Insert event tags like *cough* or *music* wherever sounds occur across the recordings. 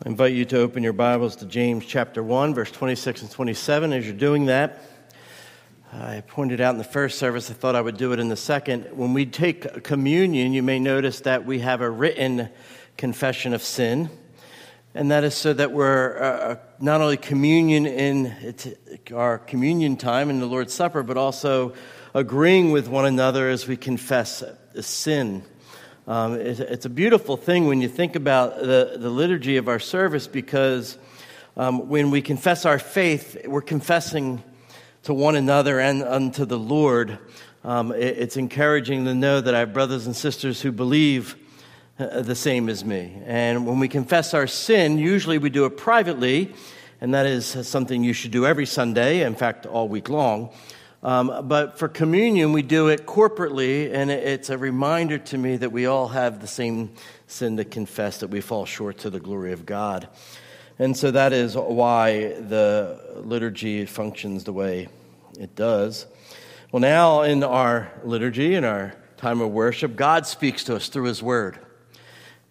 I invite you to open your Bibles to James chapter 1, verse 26 and 27. As you're doing that, I pointed out in the first service, I thought I would do it in the second. When we take communion, you may notice that we have a written confession of sin. And that is so that we're uh, uh not only communion in our communion time in the Lord's Supper, but also agreeing with one another as we confess sin. Um, it, it's a beautiful thing when you think about the, the liturgy of our service because um, when we confess our faith, we're confessing to one another and unto the Lord. Um, it, it's encouraging to know that I have brothers and sisters who believe uh, the same as me. And when we confess our sin, usually we do it privately, and that is something you should do every Sunday, in fact, all week long. Um, but for communion, we do it corporately, and it's a reminder to me that we all have the same sin to confess, that we fall short to the glory of God. And so that is why the liturgy functions the way it does. Well, now in our liturgy, in our time of worship, God speaks to us through His Word.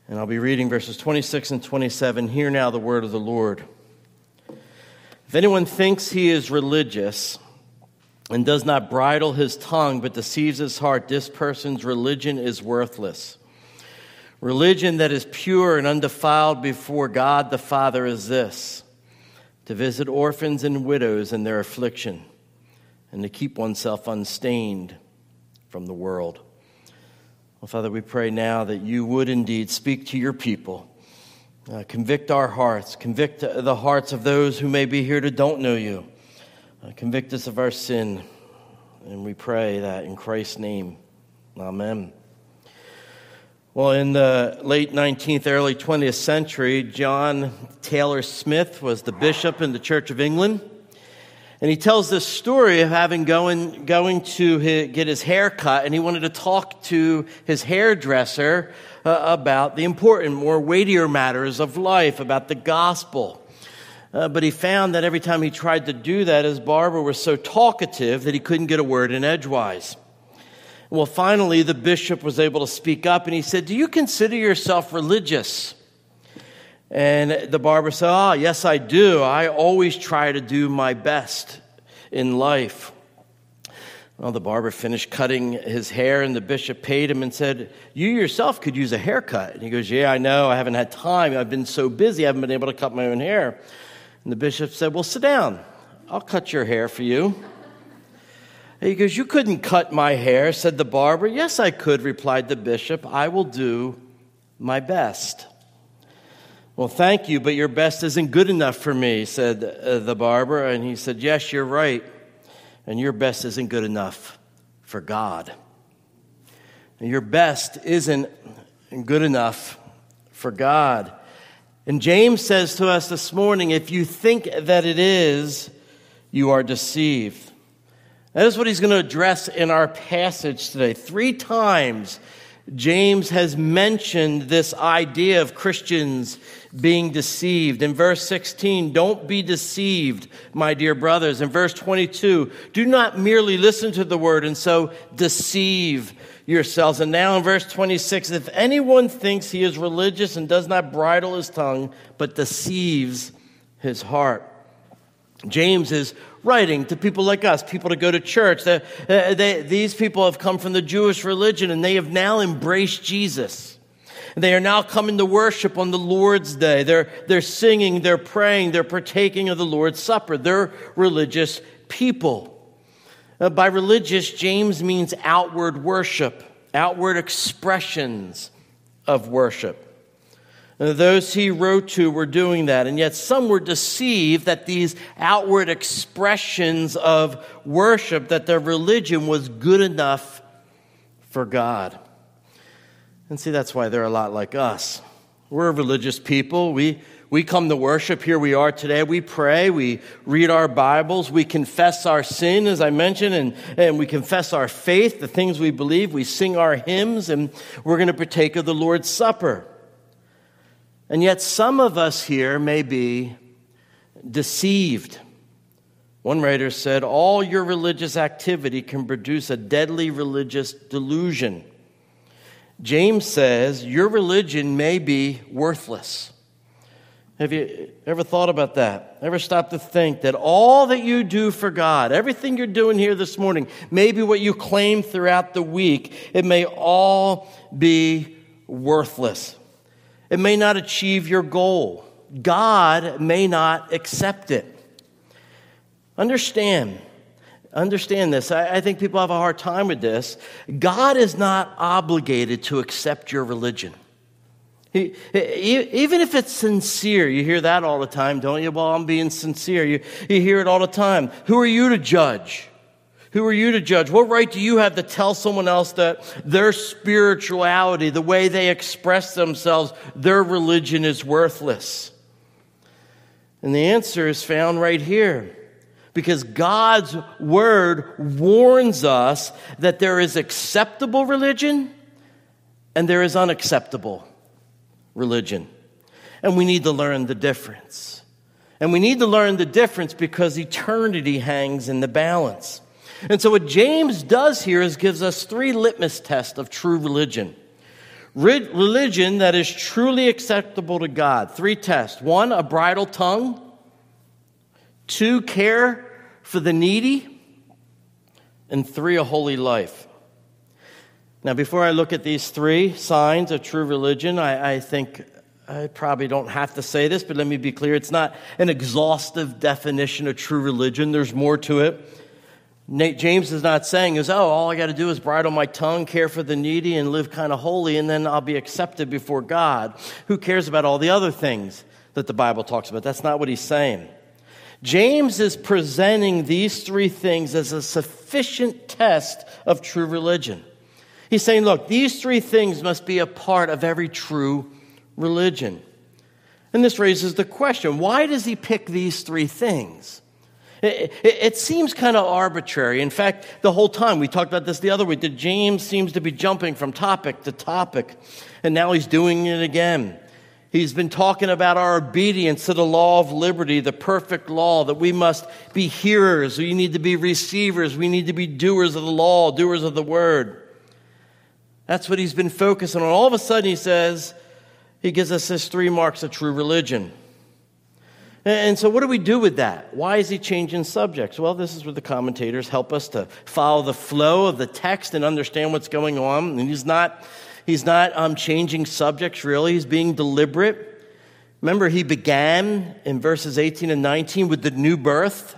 And I'll be reading verses 26 and 27. Hear now the word of the Lord. If anyone thinks he is religious, and does not bridle his tongue but deceives his heart, this person's religion is worthless. Religion that is pure and undefiled before God the Father is this to visit orphans and widows in their affliction, and to keep oneself unstained from the world. Well, Father, we pray now that you would indeed speak to your people. Uh, convict our hearts, convict the hearts of those who may be here that don't know you. Uh, convict us of our sin. And we pray that in Christ's name. Amen. Well, in the late 19th, early 20th century, John Taylor Smith was the bishop in the Church of England. And he tells this story of having going, going to his, get his hair cut, and he wanted to talk to his hairdresser uh, about the important, more weightier matters of life, about the gospel. Uh, but he found that every time he tried to do that, his barber was so talkative that he couldn't get a word in edgewise. Well, finally, the bishop was able to speak up and he said, Do you consider yourself religious? And the barber said, Ah, oh, yes, I do. I always try to do my best in life. Well, the barber finished cutting his hair, and the bishop paid him and said, You yourself could use a haircut. And he goes, Yeah, I know. I haven't had time. I've been so busy, I haven't been able to cut my own hair. And the bishop said, Well, sit down. I'll cut your hair for you. he goes, You couldn't cut my hair, said the barber. Yes, I could, replied the bishop. I will do my best. Well, thank you, but your best isn't good enough for me, said uh, the barber. And he said, Yes, you're right. And your best isn't good enough for God. Your best isn't good enough for God. And James says to us this morning if you think that it is, you are deceived. That is what he's going to address in our passage today. Three times, James has mentioned this idea of Christians being deceived. In verse 16, don't be deceived, my dear brothers. In verse 22, do not merely listen to the word and so deceive yourselves. And now in verse 26, if anyone thinks he is religious and does not bridle his tongue, but deceives his heart. James is writing to people like us, people to go to church. Uh, they, these people have come from the Jewish religion and they have now embraced Jesus. They are now coming to worship on the Lord's day. They're, they're singing, they're praying, they're partaking of the Lord's Supper. They're religious people. Uh, by religious, James means outward worship, outward expressions of worship. Those he wrote to were doing that, and yet some were deceived that these outward expressions of worship, that their religion was good enough for God. And see, that's why they're a lot like us. We're religious people. We we come to worship. Here we are today. We pray. We read our Bibles. We confess our sin, as I mentioned, and, and we confess our faith, the things we believe. We sing our hymns, and we're going to partake of the Lord's Supper. And yet, some of us here may be deceived. One writer said, All your religious activity can produce a deadly religious delusion. James says, Your religion may be worthless. Have you ever thought about that? Ever stopped to think that all that you do for God, everything you're doing here this morning, maybe what you claim throughout the week, it may all be worthless. It may not achieve your goal. God may not accept it. Understand, understand this. I, I, think people have a hard time with this. God is not obligated to accept your religion. He, even if it's sincere, you hear that all the time, don't you? Well, I'm being sincere. You, you hear it all the time. Who are you to judge? Who are you to judge? What right do you have to tell someone else that their spirituality, the way they express themselves, their religion is worthless? And the answer is found right here. Because God's word warns us that there is acceptable religion and there is unacceptable religion. And we need to learn the difference. And we need to learn the difference because eternity hangs in the balance. And so, what James does here is gives us three litmus tests of true religion. Religion that is truly acceptable to God. Three tests. One, a bridle tongue. Two, care for the needy. And three, a holy life. Now, before I look at these three signs of true religion, I, I, think I probably don't have to say this, but let me be clear. It's not an exhaustive definition of true religion, there's more to it. James is not saying is, oh, all I got to do is bridle my tongue, care for the needy, and live kind of holy, and then I'll be accepted before God. Who cares about all the other things that the Bible talks about? That's not what he's saying. James is presenting these three things as a sufficient test of true religion. He's saying, look, these three things must be a part of every true religion. And this raises the question why does he pick these three things? It, it, it, seems kind of arbitrary. In fact, the whole time, we talked about this the other week, that James seems to be jumping from topic to topic, and now he's doing it again. He's been talking about our obedience to the law of liberty, the perfect law, that we must be hearers, we need to be receivers, we need to be doers of the law, doers of the word. That's what he's been focusing on. All of a sudden, he says, he gives us his three marks of true religion. And so, what do we do with that? Why is he changing subjects? Well, this is where the commentators help us to follow the flow of the text and understand what's going on. And he's not, he's not um, changing subjects really, he's being deliberate. Remember, he began in verses 18 and 19 with the new birth.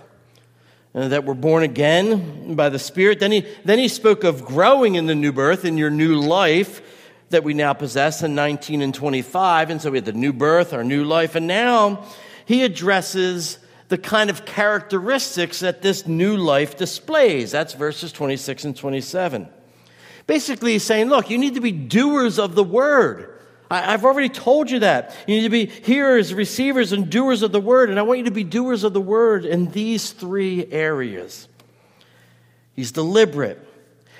Uh, that we're born again by the Spirit. Then he, then he spoke of growing in the new birth, in your new life that we now possess in 19 and 25. And so we had the new birth, our new life. And now he addresses the kind of characteristics that this new life displays. That's verses 26 and 27. Basically, he's saying, look, you need to be doers of the word. I, have already told you that. You need to be hearers, receivers, and doers of the word. And I want you to be doers of the word in these three areas. He's deliberate.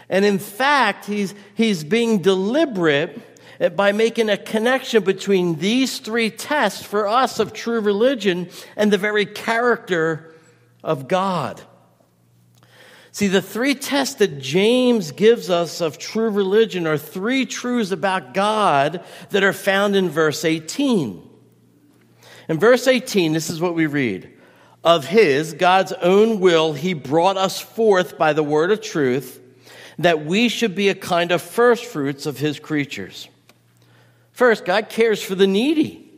And in fact, he's, he's being deliberate by making a connection between these three tests for us of true religion and the very character of God. See, the three tests that James gives us of true religion are three truths about God that are found in verse 18. In verse 18, this is what we read Of his, God's own will, he brought us forth by the word of truth, that we should be a kind of first fruits of his creatures. First, God cares for the needy.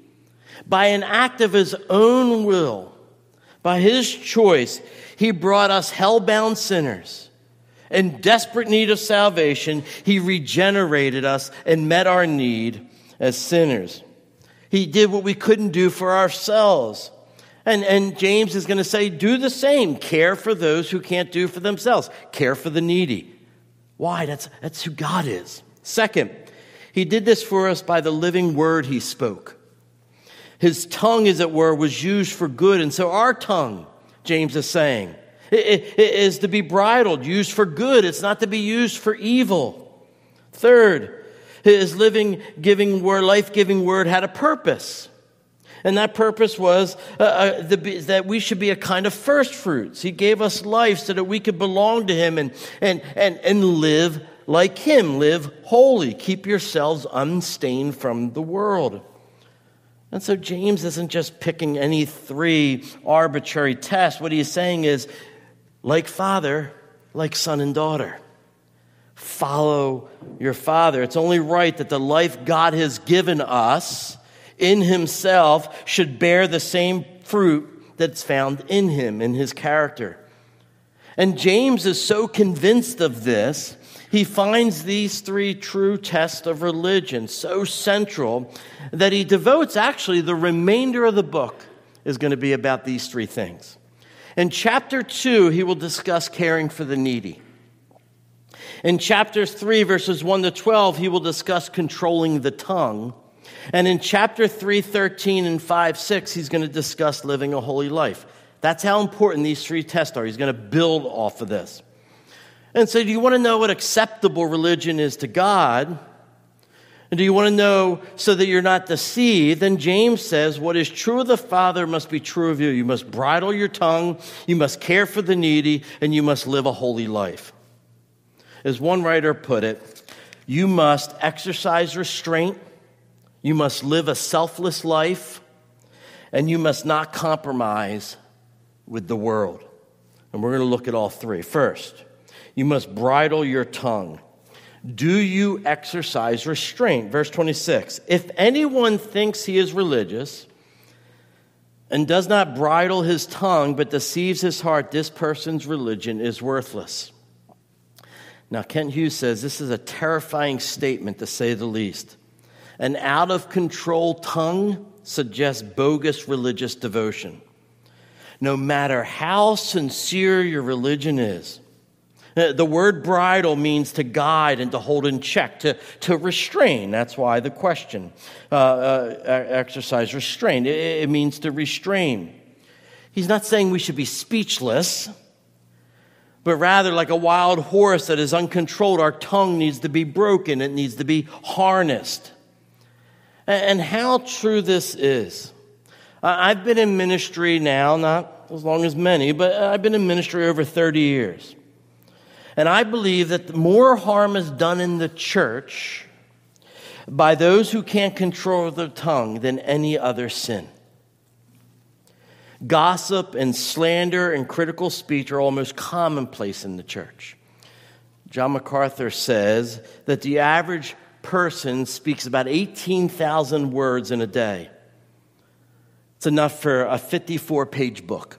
By an act of his own will, by his choice, he brought us hell-bound sinners in desperate need of salvation. He regenerated us and met our need as sinners. He did what we couldn't do for ourselves. And, and James is going to say, do the same. Care for those who can't do for themselves. Care for the needy. Why? That's, that's who God is. Second, he did this for us by the living word he spoke. His tongue, as it were, was used for good. And so our tongue James is saying. Is to be bridled, used for good. It's not to be used for evil. Third, his living, giving word, life giving word had a purpose. And that purpose was uh, uh, the, that we should be a kind of first fruits. He gave us life so that we could belong to Him and, and, and, and live like Him. Live holy. Keep yourselves unstained from the world. And so James isn't just picking any three arbitrary tests. What he's saying is, like father, like son and daughter. Follow your father. It's only right that the life God has given us in himself should bear the same fruit that's found in him, in his character. And James is so convinced of this, he finds these three true tests of religion so central that he devotes actually the remainder of the book is going to be about these three things. In chapter 2, he will discuss caring for the needy. In chapters 3, verses 1 to 12, he will discuss controlling the tongue. And in chapter 3, 13, and 5, 6, he's going to discuss living a holy life. That's how important these three tests are. He's going to build off of this. And so, do you want to know what acceptable religion is to God? And do you want to know so that you're not deceived? Then James says, What is true of the Father must be true of you. You must bridle your tongue, you must care for the needy, and you must live a holy life. As one writer put it, you must exercise restraint, you must live a selfless life, and you must not compromise with the world. And we're going to look at all three. First, you must bridle your tongue. Do you exercise restraint? Verse 26 If anyone thinks he is religious and does not bridle his tongue but deceives his heart, this person's religion is worthless. Now, Kent Hughes says this is a terrifying statement to say the least. An out of control tongue suggests bogus religious devotion. No matter how sincere your religion is, the word bridle means to guide and to hold in check, to, to restrain. That's why the question uh, uh, exercise restraint. It, it means to restrain. He's not saying we should be speechless, but rather like a wild horse that is uncontrolled, our tongue needs to be broken, it needs to be harnessed. And, and how true this is. I've been in ministry now, not as long as many, but I've been in ministry over 30 years. And I believe that more harm is done in the church by those who can't control their tongue than any other sin. Gossip and slander and critical speech are almost commonplace in the church. John MacArthur says that the average person speaks about 18,000 words in a day. It's enough for a 54 page book.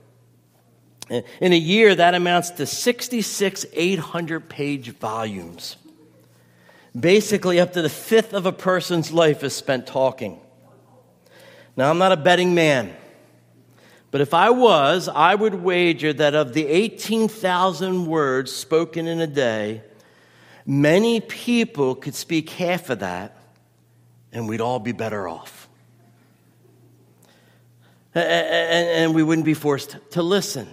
In a year, that amounts to 66 800 page volumes. Basically, up to the fifth of a person's life is spent talking. Now, I'm not a betting man, but if I was, I would wager that of the 18,000 words spoken in a day, many people could speak half of that, and we'd all be better off. And we wouldn't be forced to listen.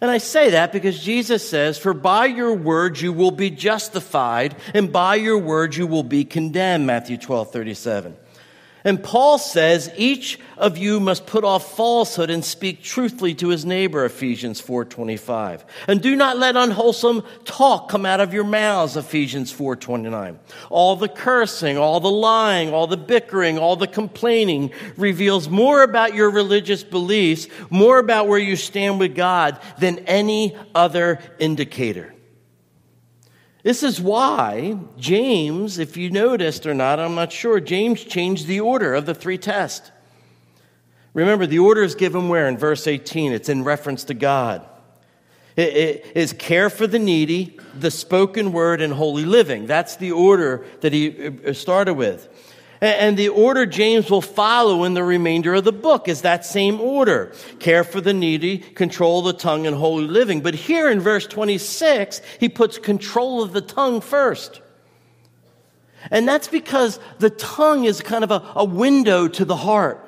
And I say that because Jesus says, For by your words you will be justified, and by your words you will be condemned. Matthew 12, 37. And Paul says, each of you must put off falsehood and speak truthfully to his neighbor, Ephesians 4.25. And do not let unwholesome talk come out of your mouths, Ephesians 4.29. All the cursing, all the lying, all the bickering, all the complaining reveals more about your religious beliefs, more about where you stand with God than any other indicator. This is why James, if you noticed or not, I'm not sure, James changed the order of the three tests. Remember, the order is given where? In verse 18, it's in reference to God. It, it is care for the needy, the spoken word, and holy living. That's the order that he uh, started with. And the order James will follow in the remainder of the book is that same order. Care for the needy, control the tongue, and holy living. But here in verse 26, he puts control of the tongue first. And that's because the tongue is kind of a, a window to the heart.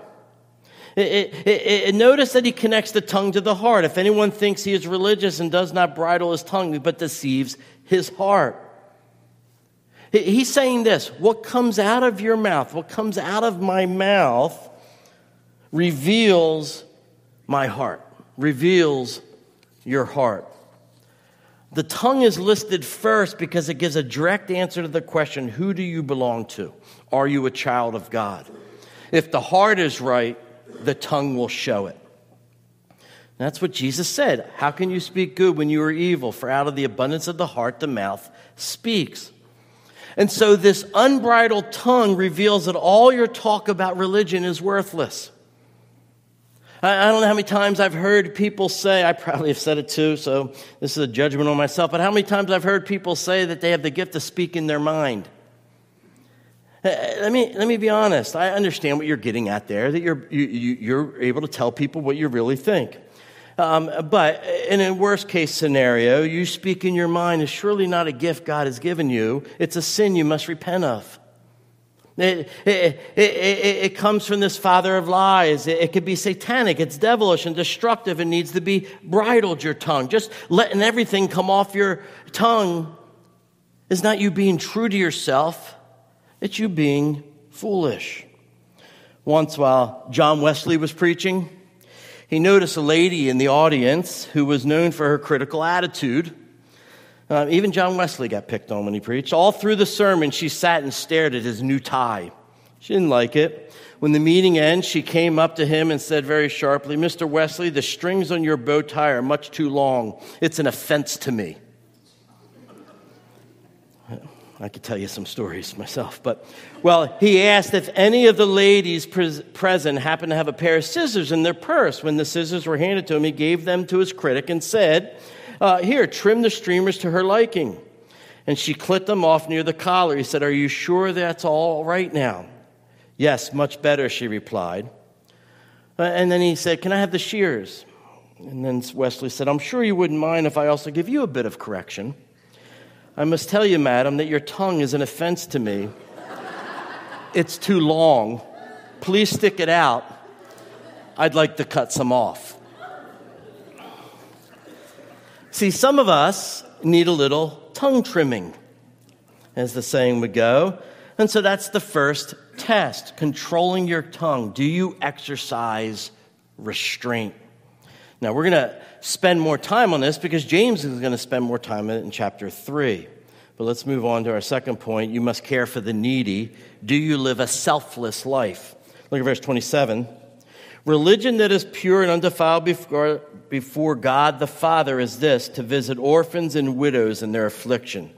It, it, it, notice that he connects the tongue to the heart. If anyone thinks he is religious and does not bridle his tongue, but deceives his heart. He's saying this what comes out of your mouth, what comes out of my mouth, reveals my heart, reveals your heart. The tongue is listed first because it gives a direct answer to the question who do you belong to? Are you a child of God? If the heart is right, the tongue will show it. That's what Jesus said. How can you speak good when you are evil? For out of the abundance of the heart, the mouth speaks. And so, this unbridled tongue reveals that all your talk about religion is worthless. I, don't know how many times I've heard people say, I probably have said it too, so this is a judgment on myself, but how many times I've heard people say that they have the gift to speak in their mind. Uh, let me, let me be honest. I understand what you're getting at there, that you're, you, you're able to tell people what you really think. Um, but in a worst case scenario, you speak in your mind is surely not a gift God has given you. It's a sin you must repent of. It, it, it, it, comes from this father of lies. It, could be satanic. It's devilish and destructive and needs to be bridled, your tongue. Just letting everything come off your tongue is not you being true to yourself, it's you being foolish. Once, while John Wesley was preaching, he noticed a lady in the audience who was known for her critical attitude. Uh, even John Wesley got picked on when he preached. All through the sermon, she sat and stared at his new tie. She didn't like it. When the meeting ended, she came up to him and said very sharply, Mr. Wesley, the strings on your bow tie are much too long. It's an offense to me. I could tell you some stories myself, but well, he asked if any of the ladies pres- present happened to have a pair of scissors in their purse. When the scissors were handed to him, he gave them to his critic and said, uh, Here, trim the streamers to her liking. And she clipped them off near the collar. He said, Are you sure that's all right now? Yes, much better, she replied. Uh, and then he said, Can I have the shears? And then Wesley said, I'm sure you wouldn't mind if I also give you a bit of correction. I must tell you, madam, that your tongue is an offense to me. It's too long. Please stick it out. I'd like to cut some off. See, some of us need a little tongue trimming, as the saying would go. And so that's the first test controlling your tongue. Do you exercise restraint? Now, we're going to spend more time on this because James is going to spend more time on it in chapter 3. But let's move on to our second point. You must care for the needy. Do you live a selfless life? Look at verse 27. Religion that is pure and undefiled before, before God the Father is this to visit orphans and widows in their affliction.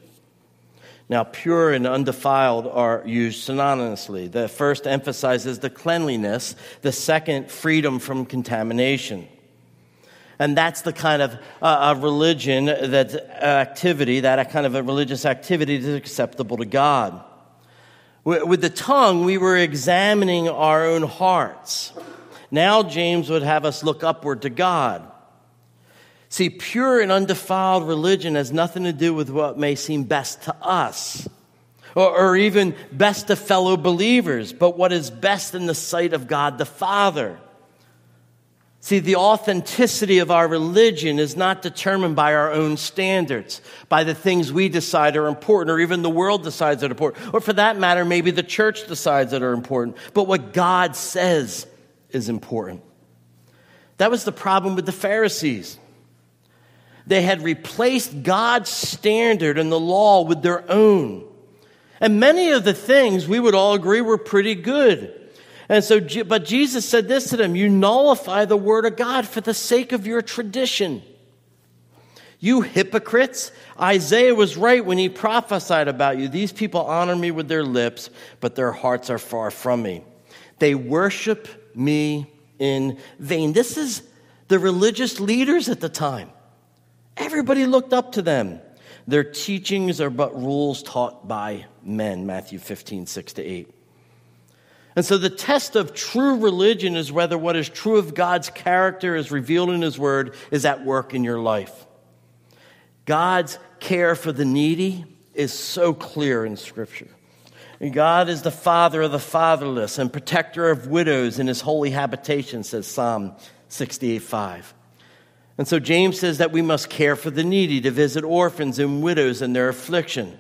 Now, pure and undefiled are used synonymously. The first emphasizes the cleanliness, the second, freedom from contamination. And that's the kind of uh, religion, that activity, that kind of a religious activity that is acceptable to God. With the tongue, we were examining our own hearts. Now, James would have us look upward to God. See, pure and undefiled religion has nothing to do with what may seem best to us or, or even best to fellow believers, but what is best in the sight of God the Father. See, the authenticity of our religion is not determined by our own standards, by the things we decide are important, or even the world decides are important, or for that matter, maybe the church decides that are important, but what God says is important. That was the problem with the Pharisees. They had replaced God's standard and the law with their own. And many of the things we would all agree were pretty good. And so, but Jesus said this to them You nullify the word of God for the sake of your tradition. You hypocrites, Isaiah was right when he prophesied about you. These people honor me with their lips, but their hearts are far from me. They worship me in vain. This is the religious leaders at the time. Everybody looked up to them. Their teachings are but rules taught by men, Matthew 15, 6 to 8. And so the test of true religion is whether what is true of God's character as revealed in His Word is at work in your life. God's care for the needy is so clear in Scripture. And God is the father of the fatherless and protector of widows in His holy habitation, says Psalm 68 5. And so James says that we must care for the needy, to visit orphans and widows in their affliction.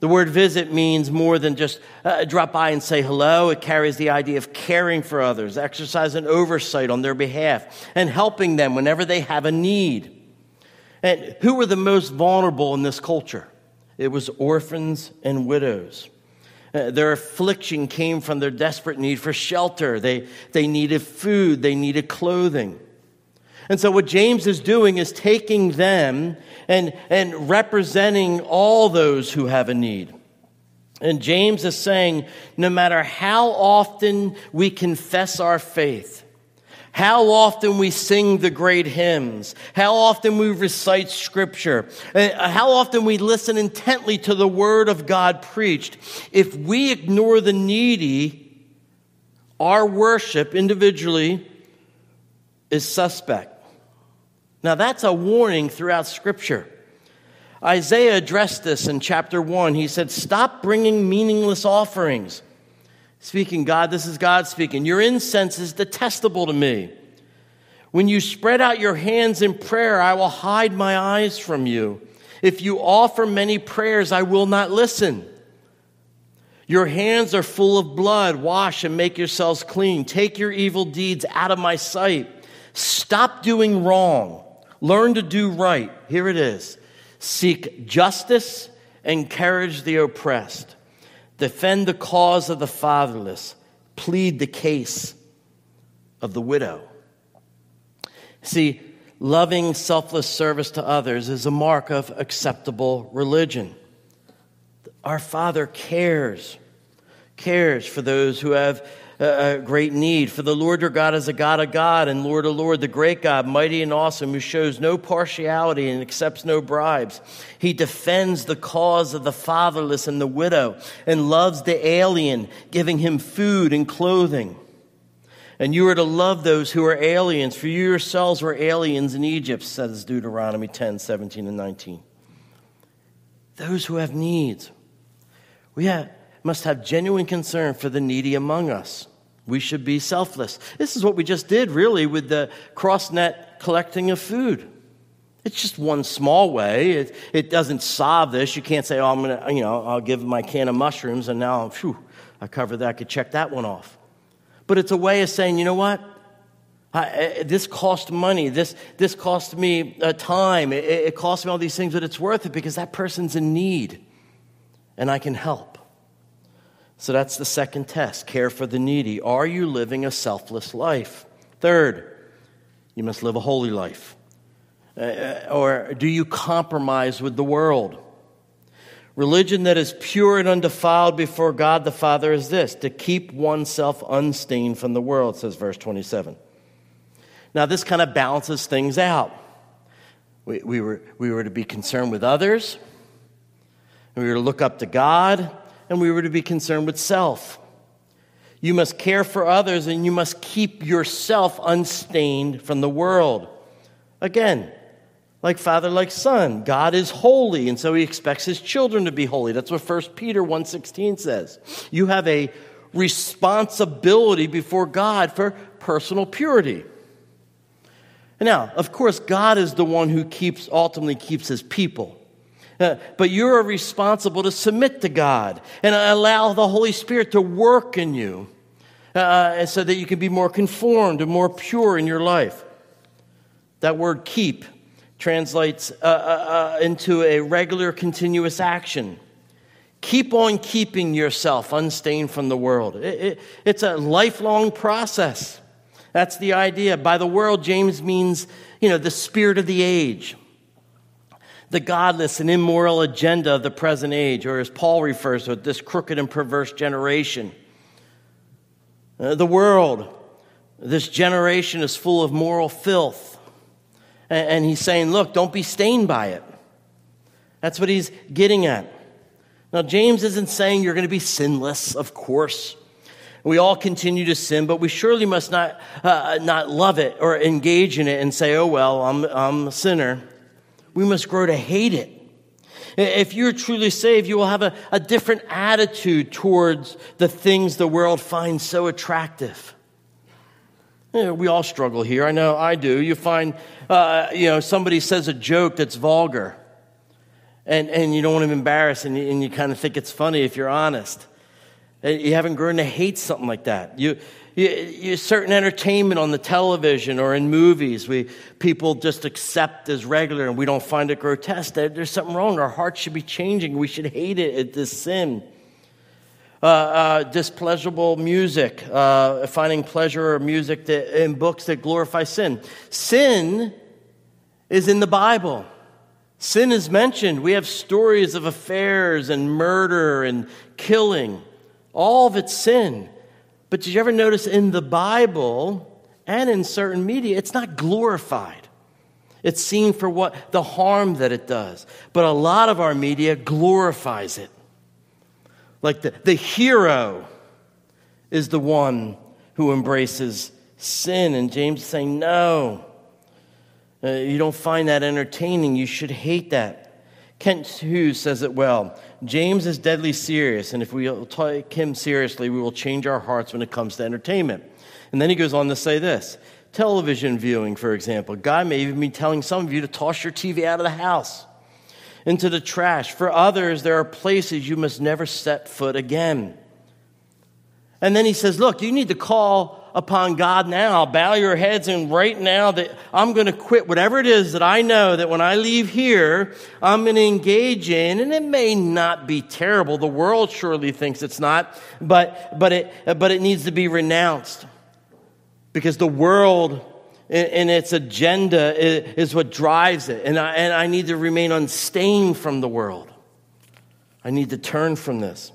The word visit means more than just uh, drop by and say hello. It carries the idea of caring for others, exercising oversight on their behalf, and helping them whenever they have a need. And who were the most vulnerable in this culture? It was orphans and widows. Uh, their affliction came from their desperate need for shelter. They, they needed food, they needed clothing. And so, what James is doing is taking them and, and representing all those who have a need. And James is saying no matter how often we confess our faith, how often we sing the great hymns, how often we recite scripture, uh, how often we listen intently to the word of God preached, if we ignore the needy, our worship individually is suspect. Now, that's a warning throughout Scripture. Isaiah addressed this in chapter 1. He said, Stop bringing meaningless offerings. Speaking, God, this is God speaking. Your incense is detestable to me. When you spread out your hands in prayer, I will hide my eyes from you. If you offer many prayers, I will not listen. Your hands are full of blood. Wash and make yourselves clean. Take your evil deeds out of my sight. Stop doing wrong. Learn to do right. Here it is seek justice, encourage the oppressed, defend the cause of the fatherless, plead the case of the widow. See, loving selfless service to others is a mark of acceptable religion. Our Father cares, cares for those who have a great need. For the Lord your God is a God of God and Lord of Lord, the great God, mighty and awesome, who shows no partiality and accepts no bribes. He defends the cause of the fatherless and the widow and loves the alien, giving him food and clothing. And you are to love those who are aliens, for you yourselves were aliens in Egypt, says Deuteronomy 10, 17, and 19. Those who have needs. We have must have genuine concern for the needy among us. We should be selfless. This is what we just did, really, with the cross net collecting of food. It's just one small way. It, it doesn't solve this. You can't say, oh, I'm going to, you know, I'll give my can of mushrooms and now, phew, I covered that. I could check that one off. But it's a way of saying, you know what? I, this cost money. This, this cost me uh, time. It, it cost me all these things, but it's worth it because that person's in need and I can help. So that's the second test care for the needy. Are you living a selfless life? Third, you must live a holy life. Uh, uh, or do you compromise with the world? Religion that is pure and undefiled before God the Father is this to keep oneself unstained from the world, says verse 27. Now, this kind of balances things out. We, we, were, we were to be concerned with others, we were to look up to God, and we were to be concerned with self. You must care for others and you must keep yourself unstained from the world. Again, like father like son, God is holy and so he expects his children to be holy. That's what 1 Peter 1:16 says. You have a responsibility before God for personal purity. Now, of course, God is the one who keeps ultimately keeps his people. Uh, but you're responsible to submit to God and allow the Holy Spirit to work in you uh, so that you can be more conformed and more pure in your life. That word keep translates uh, uh, uh into a regular, continuous action. Keep on keeping yourself unstained from the world. It, it, it's a lifelong process. That's the idea. By the world, James means, you know, the spirit of the age the godless and immoral agenda of the present age, or as Paul refers to it, this crooked and perverse generation. Uh, the world, this generation is full of moral filth. And, and he's saying, look, don't be stained by it. That's what he's getting at. Now, James isn't saying you're going to be sinless, of course. We all continue to sin, but we surely must not, uh, not love it or engage in it and say, oh, well, I'm, I'm a sinner we must grow to hate it. If you're truly saved, you will have a, a different attitude towards the things the world finds so attractive. You know, we all struggle here. I know I do. You find, uh, you know, somebody says a joke that's vulgar, and, and you don't want to embarrass, and you, and you kind of think it's funny if you're honest. You haven't grown to hate something like that. You, you, you, certain entertainment on the television or in movies, we people just accept as regular, and we don't find it grotesque. There, there's something wrong. Our hearts should be changing. We should hate it at this sin. uh, uh, displeasurable music, uh, finding pleasure or music that, in books that glorify sin. Sin is in the Bible. Sin is mentioned. We have stories of affairs and murder and killing. All of it's sin. But did you ever notice in the Bible and in certain media, it's not glorified? It's seen for what the harm that it does. But a lot of our media glorifies it. Like the, the hero is the one who embraces sin. And James is saying, no. Uh, you don't find that entertaining. You should hate that. Kent Hughes says it well. James is deadly serious, and if we take him seriously, we will change our hearts when it comes to entertainment. And then he goes on to say this television viewing, for example. God may even be telling some of you to toss your TV out of the house into the trash. For others, there are places you must never set foot again. And then he says, Look, you need to call upon God now. Bow your heads and right now that I'm going to quit whatever it is that I know that when I leave here, I'm going to engage in. And it may not be terrible. The world surely thinks it's not, but, but it, but it needs to be renounced because the world and its agenda is what drives it. And I, and I need to remain unstained from the world. I need to turn from this.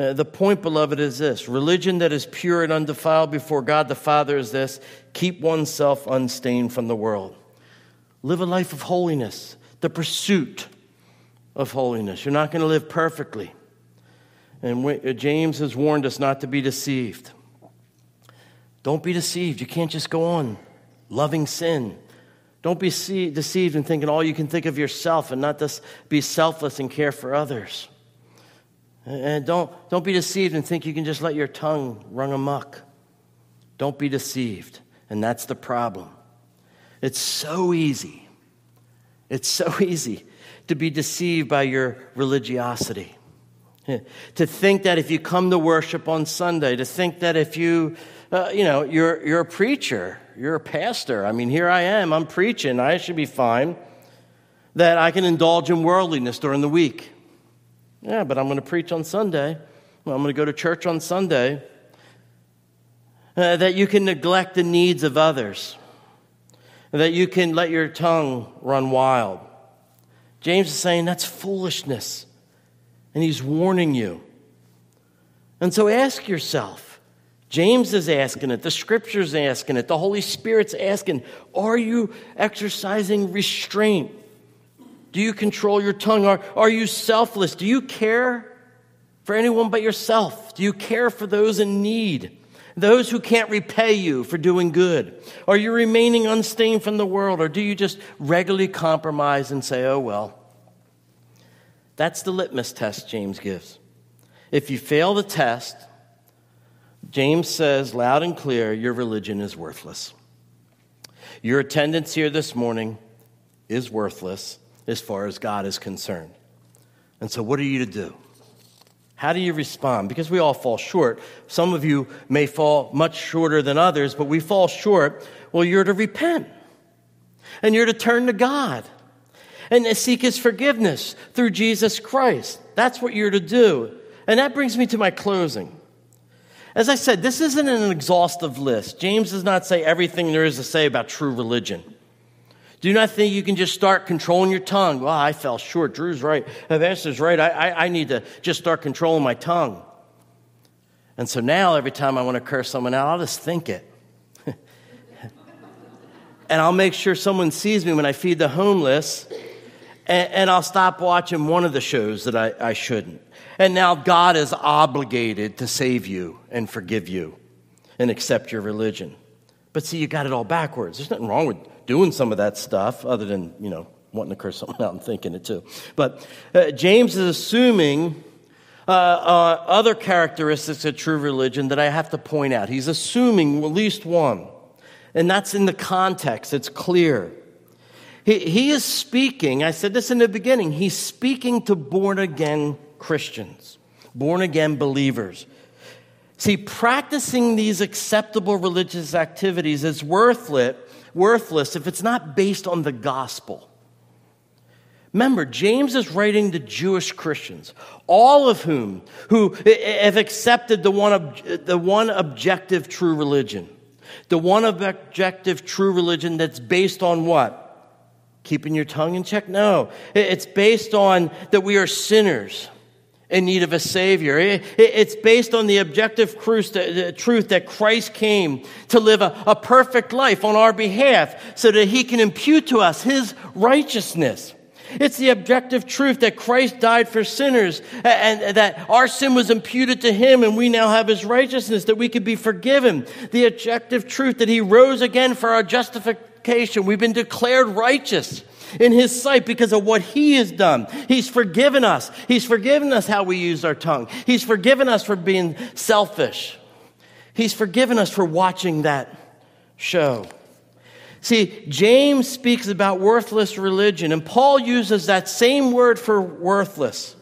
Uh, the point, beloved, is this religion that is pure and undefiled before God the Father is this keep oneself unstained from the world. Live a life of holiness, the pursuit of holiness. You're not going to live perfectly. And uh, James has warned us not to be deceived. Don't be deceived. You can't just go on loving sin. Don't be deceived in thinking all you can think of yourself and not just be selfless and care for others. And don't, don't be deceived and think you can just let your tongue run amok. Don't be deceived. And that's the problem. It's so easy. It's so *laughs* easy to be deceived by your religiosity. To think that if you come to worship on Sunday, to think that if you, uh, you know, you're, you're a preacher, you're a pastor. I mean, here I am, I'm preaching, I should be fine. That I can indulge in worldliness during the week. Yeah, but I'm going to preach on Sunday. Well, I'm going to go to church on Sunday. Uh, that you can neglect the needs of others. That you can let your tongue run wild. James is saying that's foolishness. And he's warning you. And so ask yourself James is asking it, the scripture's asking it, the Holy Spirit's asking, are you exercising restraint? Do you control your tongue? Are, are you selfless? Do you care for anyone but yourself? Do you care for those in need? Those who can't repay you for doing good? Are you remaining unstained from the world? Or do you just regularly compromise and say, oh, well? That's the litmus test James gives. If you fail the test, James says loud and clear, your religion is worthless. Your attendance here this morning is worthless as far as God is concerned. And so, what are you to do? How do you respond? Because we all fall short. Some of you may fall much shorter than others, but we fall short. Well, you're to repent and you're to turn to God and seek His forgiveness through Jesus Christ. That's what you're to do. And that brings me to my closing. As I said, this isn't an exhaustive list. James does not say everything there is to say about true religion. Do not think you can just start controlling your tongue. Well, I fell short. Drew's right. Esther's right. I, I, I need to just start controlling my tongue. And so now, every time I want to curse someone out, I'll just think it. *laughs* and I'll make sure someone sees me when I feed the homeless. And, and I'll stop watching one of the shows that I, I shouldn't. And now God is obligated to save you and forgive you and accept your religion. But see, you got it all backwards. There's nothing wrong with doing some of that stuff, other than, you know, wanting to curse *laughs* someone out and thinking it too. But uh, James is assuming uh, uh, other characteristics of true religion that I have to point out. He's assuming at least one, and that's in the context, it's clear. He, he is speaking, I said this in the beginning, he's speaking to born again Christians, born again believers. See, practicing these acceptable religious activities is worthless worthless if it's not based on the gospel. Remember, James is writing to Jewish Christians, all of whom who have accepted the one, the one objective true religion. The one objective true religion that's based on what? Keeping your tongue in check? No. It's based on that we are sinners in need of a Savior. It's based on the objective truth that Christ came to live a, perfect life on our behalf so that He can impute to us His righteousness. It's the objective truth that Christ died for sinners and that our sin was imputed to him and we now have his righteousness, that we could be forgiven. The objective truth that he rose again for our justification. We've been declared righteous in his sight because of what he has done. He's forgiven us. He's forgiven us how we use our tongue. He's forgiven us for being selfish. He's forgiven us for watching that show. See, James speaks about worthless religion, and Paul uses that same word for worthless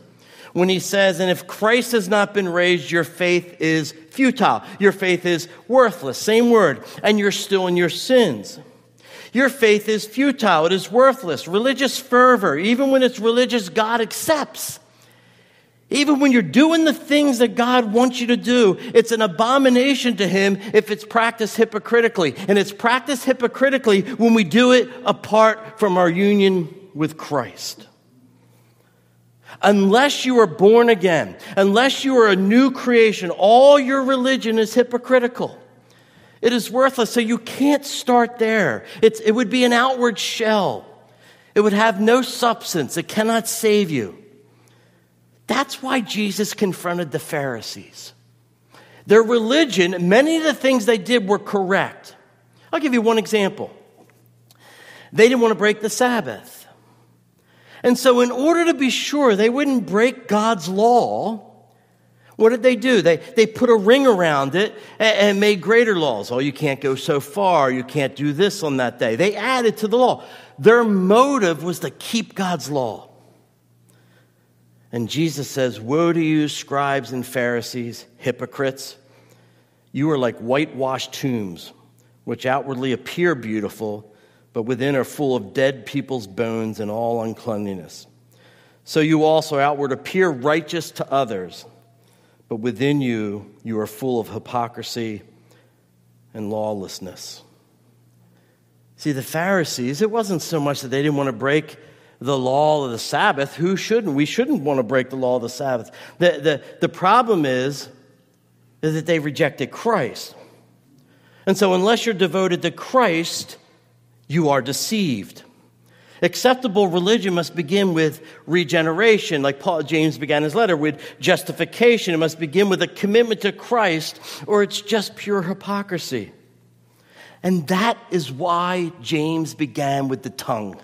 when he says, And if Christ has not been raised, your faith is futile. Your faith is worthless. Same word. And you're still in your sins. Your faith is futile. It is worthless. Religious fervor, even when it's religious, God accepts. Even when you're doing the things that God wants you to do, it's an abomination to Him if it's practiced hypocritically. And it's practiced hypocritically when we do it apart from our union with Christ. Unless you are born again, unless you are a new creation, all your religion is hypocritical. It is worthless, so you can't start there. It's, it would be an outward shell. It would have no substance. It cannot save you. That's why Jesus confronted the Pharisees. Their religion, many of the things they did were correct. I'll give you one example. They didn't want to break the Sabbath. And so, in order to be sure they wouldn't break God's law, what did they do? They, they put a ring around it and, and made greater laws. Oh, you can't go so far. You can't do this on that day. They added to the law. Their motive was to keep God's law. And Jesus says, Woe to you, scribes and Pharisees, hypocrites! You are like whitewashed tombs, which outwardly appear beautiful, but within are full of dead people's bones and all uncleanliness. So you also outward appear righteous to others, but within you, you are full of hypocrisy and lawlessness. See, the Pharisees, it wasn't so much that they didn't want to break the law of the Sabbath. Who shouldn't? We shouldn't want to break the law of the Sabbath. The, the, the problem is, is that they rejected Christ. And so, unless you're devoted to Christ, you are deceived. Acceptable religion must begin with regeneration, like Paul James began his letter with justification. It must begin with a commitment to Christ, or it's just pure hypocrisy. And that is why James began with the tongue.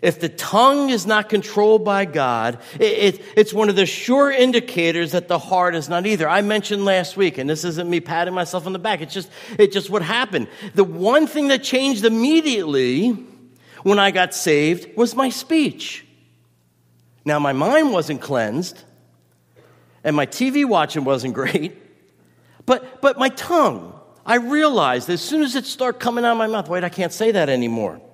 If the tongue is not controlled by God, it, it, it's one of the sure indicators that the heart is not either. I mentioned last week, and this isn't me patting myself on the back, it's just, it's just what happened. The one thing that changed immediately when I got saved was my speech. Now, my mind wasn't cleansed, and my TV watching wasn't *laughs* great, but, but my tongue, I realized as soon as it started coming out of my mouth, wait, I can't say that anymore. *laughs*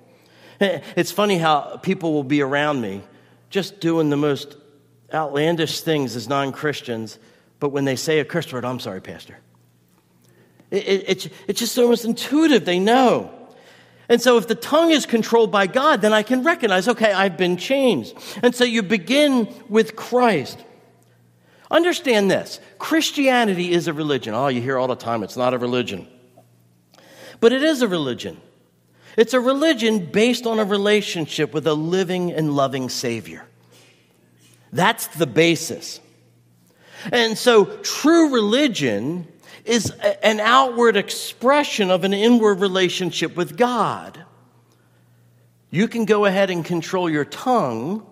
It's funny how people will be around me just doing the most outlandish things as non Christians, but when they say a curse word, I'm sorry, Pastor. It, it, it's, it's just almost intuitive, they know. And so, if the tongue is controlled by God, then I can recognize, okay, I've been changed. And so, you begin with Christ. Understand this Christianity is a religion. Oh, you hear all the time, it's not a religion. But it is a religion. It's a religion based on a relationship with a living and loving Savior. That's the basis. And so, true religion is an outward expression of an inward relationship with God. You can go ahead and control your tongue.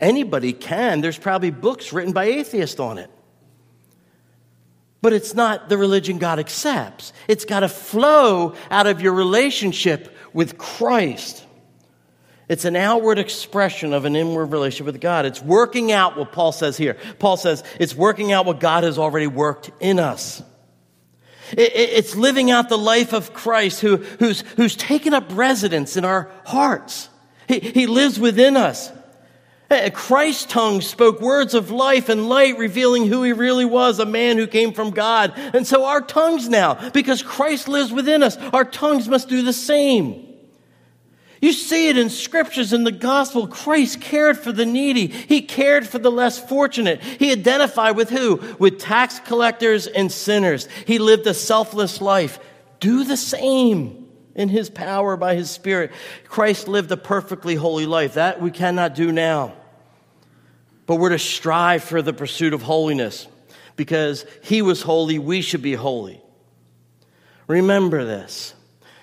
Anybody can. There's probably books written by atheists on it. But it's not the religion God accepts. It's got to flow out of your relationship with Christ. It's an outward expression of an inward relationship with God. It's working out what Paul says here. Paul says it's working out what God has already worked in us. It's living out the life of Christ who, who's, who's taken up residence in our hearts. He, he lives within us. Christ's tongue spoke words of life and light, revealing who he really was, a man who came from God. And so our tongues now, because Christ lives within us, our tongues must do the same. You see it in scriptures in the gospel. Christ cared for the needy. He cared for the less fortunate. He identified with who? With tax collectors and sinners. He lived a selfless life. Do the same in his power by his spirit. Christ lived a perfectly holy life. That we cannot do now. But we're to strive for the pursuit of holiness because he was holy, we should be holy. Remember this.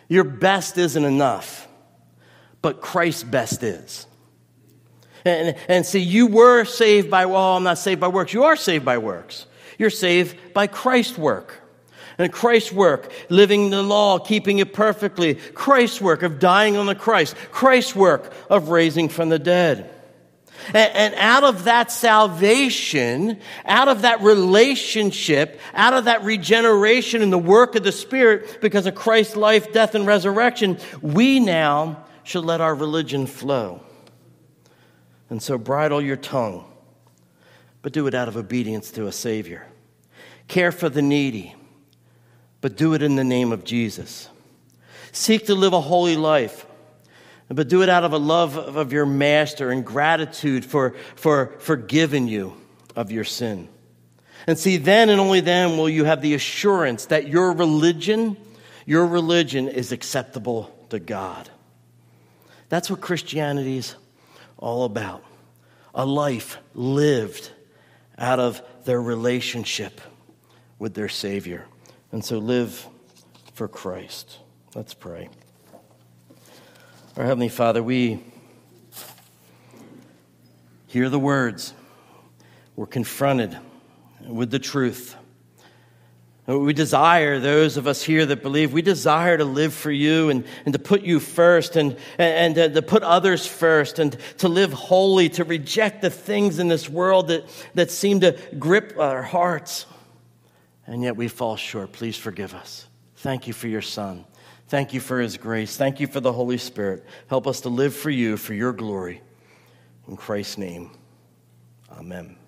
Your best isn't enough but Christ's best is. And, and see, you were saved by, well, I'm not saved by works. You are saved by works. You're saved by Christ's work. And Christ's work, living the law, keeping it perfectly. Christ's work of dying on the Christ. Christ's work of raising from the dead. And, and out of that salvation, out of that relationship, out of that regeneration and the work of the Spirit, because of Christ's life, death, and resurrection, we now should let our religion flow. And so bridle your tongue, but do it out of obedience to a Savior. Care for the needy, but do it in the name of Jesus. Seek to live a holy life, but do it out of a love of your master and gratitude for, for forgiving you of your sin. And see, then and only then will you have the assurance that your religion, your religion is acceptable to God. That's what Christianity is all about a life lived out of their relationship with their Savior. And so live for Christ. Let's pray. Our Heavenly Father, we hear the words, we're confronted with the truth. We desire, those of us here that believe, we desire to live for you and, and to put you first and, and, and uh, to put others first and to live holy, to reject the things in this world that, that seem to grip our hearts. And yet we fall short. Please forgive us. Thank you for your Son. Thank you for his grace. Thank you for the Holy Spirit. Help us to live for you, for your glory. In Christ's name, amen.